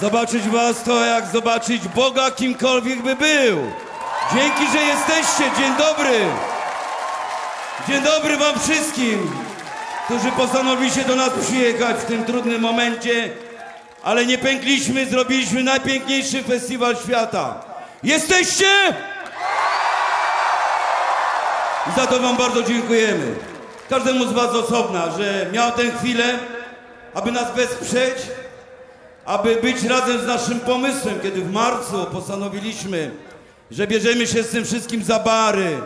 Zobaczyć was to jak zobaczyć Boga kimkolwiek by był. Dzięki, że jesteście. Dzień dobry. Dzień dobry wam wszystkim, którzy postanowiliście do nas przyjechać w tym trudnym momencie, ale nie pękliśmy, zrobiliśmy najpiękniejszy festiwal świata. Jesteście? I za to wam bardzo dziękujemy. Każdemu z was osobna, że miał tę chwilę, aby nas wesprzeć, aby być razem z naszym pomysłem, kiedy w marcu postanowiliśmy, że bierzemy się z tym wszystkim za bary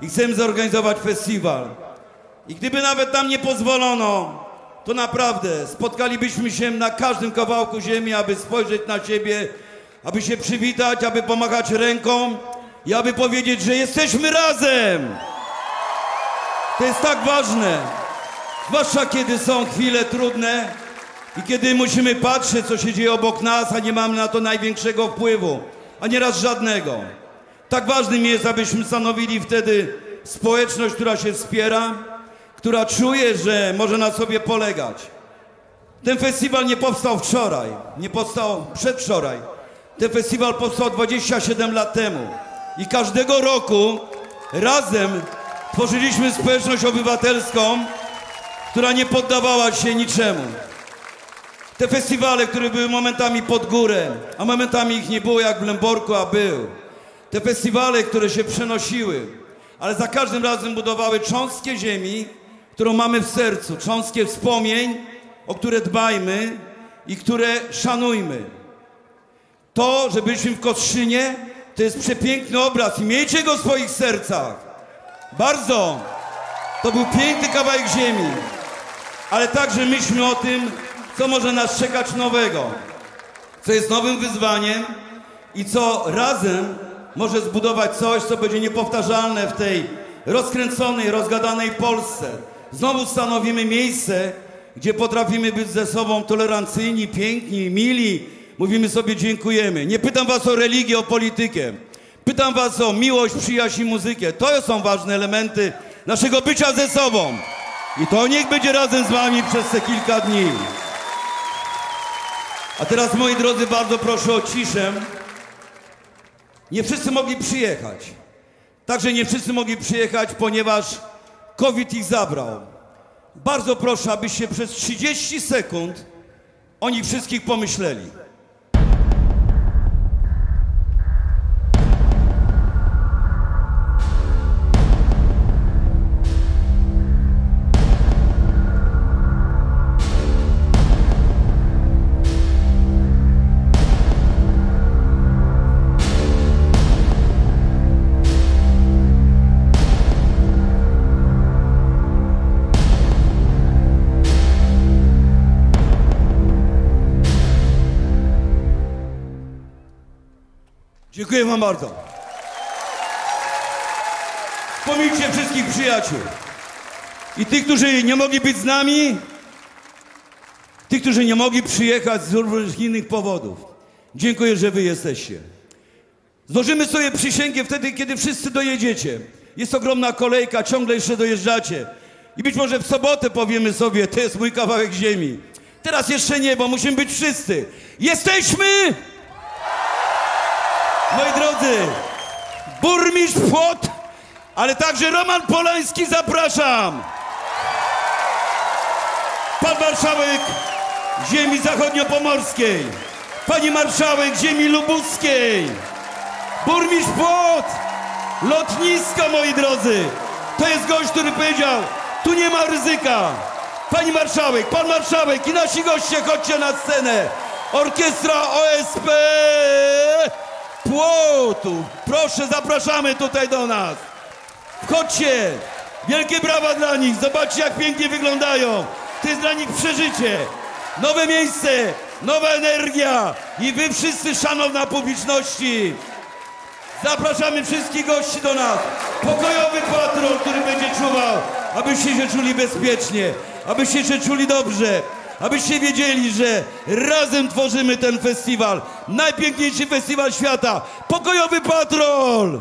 i chcemy zorganizować festiwal. I gdyby nawet nam nie pozwolono, to naprawdę spotkalibyśmy się na każdym kawałku ziemi, aby spojrzeć na siebie, aby się przywitać, aby pomachać ręką i aby powiedzieć, że jesteśmy razem. To jest tak ważne, zwłaszcza kiedy są chwile trudne i kiedy musimy patrzeć, co się dzieje obok nas, a nie mamy na to największego wpływu, a nieraz żadnego. Tak ważnym jest, abyśmy stanowili wtedy społeczność, która się wspiera, która czuje, że może na sobie polegać. Ten festiwal nie powstał wczoraj, nie powstał przedwczoraj. Ten festiwal powstał 27 lat temu. I każdego roku razem tworzyliśmy społeczność obywatelską, która nie poddawała się niczemu. Te festiwale, które były momentami pod górę, a momentami ich nie było jak w Lęborku, a był. Te festiwale, które się przenosiły, ale za każdym razem budowały cząstkę ziemi, którą mamy w sercu, cząstkę wspomnień, o które dbajmy i które szanujmy. To, że byliśmy w Kostrzynie, to jest przepiękny obraz i miejcie go w swoich sercach. Bardzo. To był piękny kawałek ziemi. Ale także myślmy o tym, co może nas czekać nowego, co jest nowym wyzwaniem i co razem może zbudować coś, co będzie niepowtarzalne w tej rozkręconej, rozgadanej Polsce. Znowu stanowimy miejsce, gdzie potrafimy być ze sobą tolerancyjni, piękni, mili. Mówimy sobie dziękujemy. Nie pytam was o religię, o politykę. Pytam was o miłość, przyjaźń i muzykę. To są ważne elementy naszego bycia ze sobą. I to niech będzie razem z wami przez te kilka dni. A teraz, moi drodzy, bardzo proszę o ciszę. Nie wszyscy mogli przyjechać. Także nie wszyscy mogli przyjechać, ponieważ COVID ich zabrał. Bardzo proszę, abyście przez 30 sekund o nich wszystkich pomyśleli. Dziękuję wam bardzo. Pomijcie wszystkich przyjaciół. I tych, którzy nie mogli być z nami, tych, którzy nie mogli przyjechać z różnych innych powodów. Dziękuję, że wy jesteście. Złożymy sobie przysięgę wtedy, kiedy wszyscy dojedziecie. Jest ogromna kolejka, ciągle jeszcze dojeżdżacie. I być może w sobotę powiemy sobie, to jest mój kawałek ziemi. Teraz jeszcze nie, bo musimy być wszyscy. Jesteśmy! Moi drodzy, burmistrz Płot, ale także Roman Polański zapraszam. Pan marszałek ziemi zachodniopomorskiej, pani marszałek ziemi lubuskiej, burmistrz Płot, lotnisko, moi drodzy. To jest gość, który powiedział, tu nie ma ryzyka. Pani marszałek, pan marszałek i nasi goście, chodźcie na scenę. Orkiestra OSP Płotu. Proszę, zapraszamy tutaj do nas. Wchodźcie. Wielkie brawa dla nich. Zobaczcie, jak pięknie wyglądają. To jest dla nich przeżycie. Nowe miejsce, nowa energia. I wy wszyscy, szanowna publiczności. Zapraszamy wszystkich gości do nas. Pokojowy patrol, który będzie czuwał, abyście się czuli bezpiecznie, abyście się czuli dobrze, abyście wiedzieli, że razem tworzymy ten festiwal. Najpiękniejszy festiwal świata. Pokojowy patrol!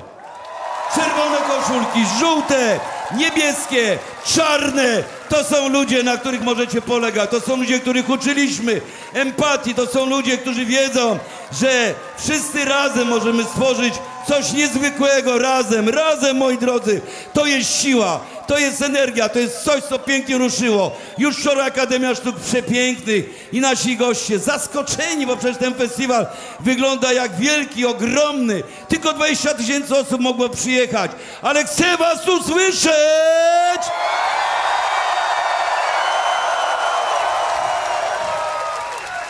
Czerwone koszulki, żółte, niebieskie, czarne. To są ludzie, na których możecie polegać. To są ludzie, których uczyliśmy empatii. To są ludzie, którzy wiedzą, że wszyscy razem możemy stworzyć coś niezwykłego. Razem, razem, moi drodzy. To jest siła, to jest energia, to jest coś, co pięknie ruszyło. Już wczoraj Akademia Sztuk Przepięknych i nasi goście zaskoczeni, bo przecież ten festiwal wygląda jak wielki, ogromny. Tylko 20 tysięcy osób mogło przyjechać. Ale chcę was usłyszeć!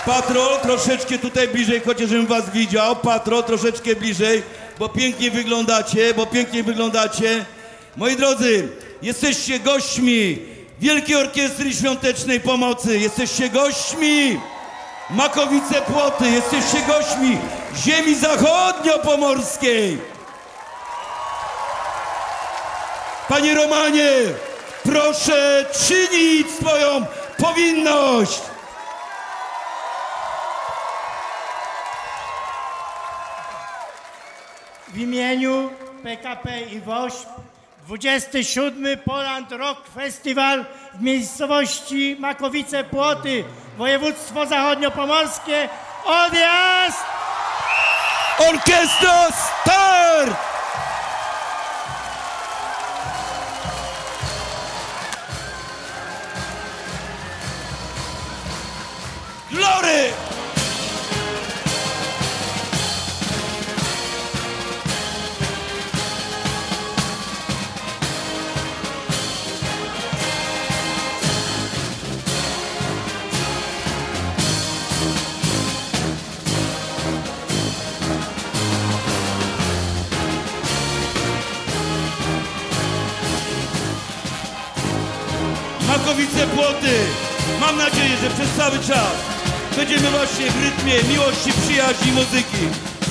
Patrol, troszeczkę tutaj bliżej, chociażbym was widział. Patrol, troszeczkę bliżej, bo pięknie wyglądacie, bo pięknie wyglądacie. Moi drodzy, jesteście gośćmi Wielkiej Orkiestry Świątecznej Pomocy. Jesteście gośćmi Makowice Płoty. Jesteście gośćmi ziemi zachodnio-pomorskiej. Panie Romanie, proszę czynić swoją powinność. W imieniu PKP i WOŚP 27. Poland Rock Festival w miejscowości Makowice Płoty, województwo zachodniopomorskie. Odjazd! Orkiestra Start! Płoty. Mam nadzieję, że przez cały czas będziemy właśnie w rytmie miłości, przyjaźni, muzyki.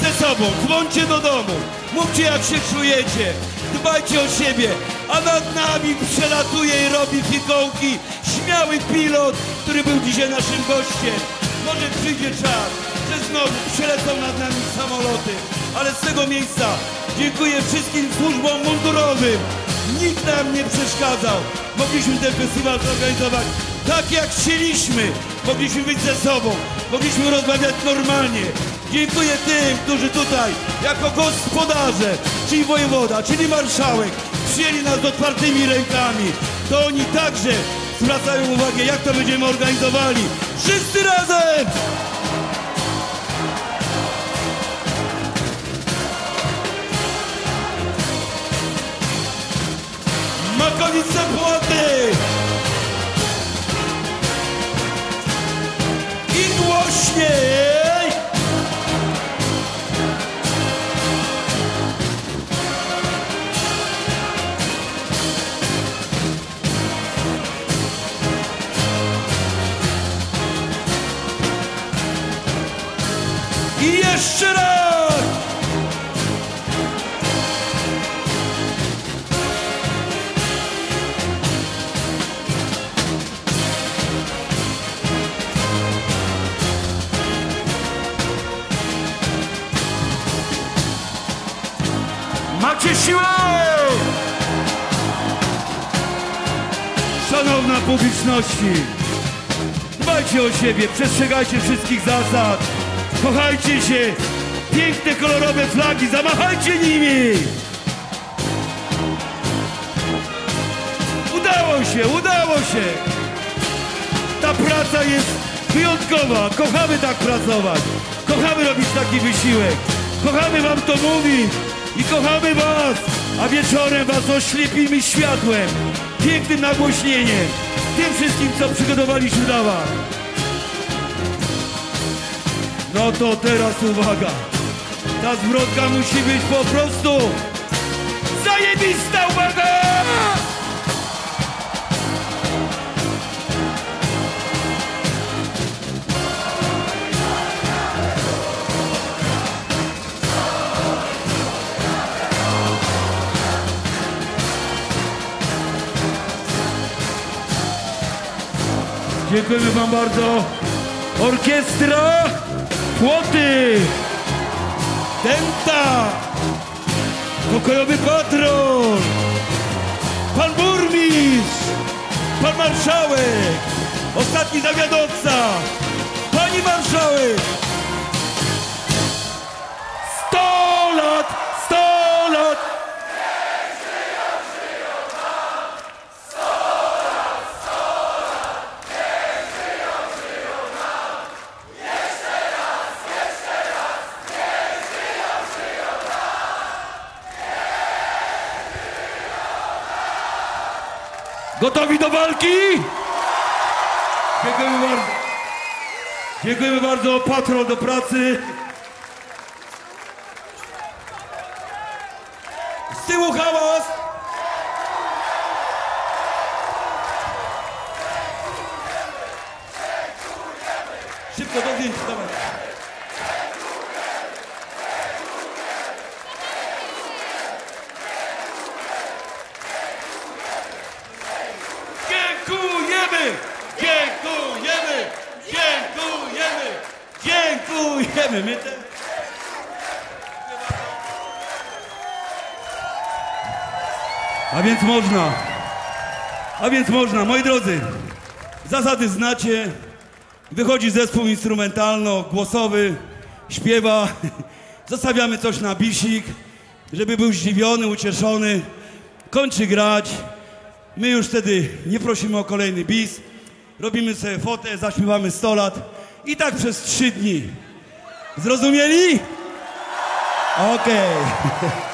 Ze sobą, dzwońcie do domu, mówcie jak się czujecie, dbajcie o siebie, a nad nami przelatuje i robi fikołki śmiały pilot, który był dzisiaj naszym gościem. Może przyjdzie czas, że znowu przelecą nad nami samoloty, ale z tego miejsca dziękuję wszystkim służbom mundurowym, Nikt nam nie przeszkadzał. Mogliśmy ten festiwal zorganizować tak, jak chcieliśmy. Mogliśmy być ze sobą. Mogliśmy rozmawiać normalnie. Dziękuję tym, którzy tutaj, jako gospodarze, czyli wojewoda, czyli marszałek, przyjęli nas otwartymi rękami. To oni także zwracają uwagę, jak to będziemy organizowali. Wszyscy razem! Makowice Płoty! I głośniej! I jeszcze raz! Publiczności, dbajcie o siebie, przestrzegajcie wszystkich zasad, kochajcie się, piękne kolorowe flagi, zamachajcie nimi! Udało się, udało się! Ta praca jest wyjątkowa, kochamy tak pracować, kochamy robić taki wysiłek, kochamy wam to mówić i kochamy was, a wieczorem was oślepimy światłem, pięknym nagłośnieniem, tym wszystkim, co przygotowaliśmy dla was. No to teraz uwaga, ta zwrotka musi być po prostu zajebista, uwaga! Dziękujemy wam bardzo. Orkiestra Płoty. Denta. Pokojowy patron. Pan burmistrz. pan marszałek, ostatni zawiadowca, pani marszałek. Gotowi do walki? Dziękujemy bardzo. Dziękujemy bardzo. Patrol do pracy. Z tyłu hałas. Szybko do zdjęcia, dawaj. Dziękujemy! Dziękujemy! Dziękujemy! Dziękujemy! My te... A więc można. A więc można. Moi drodzy, zasady znacie. Wychodzi zespół instrumentalno-głosowy, śpiewa. Zostawiamy coś na bisik, żeby był zdziwiony, ucieszony. Kończy grać. My już wtedy nie prosimy o kolejny bis. Robimy sobie fotę, zaśpiewamy 100 lat. I tak przez 3 dni. Zrozumieli? Okej.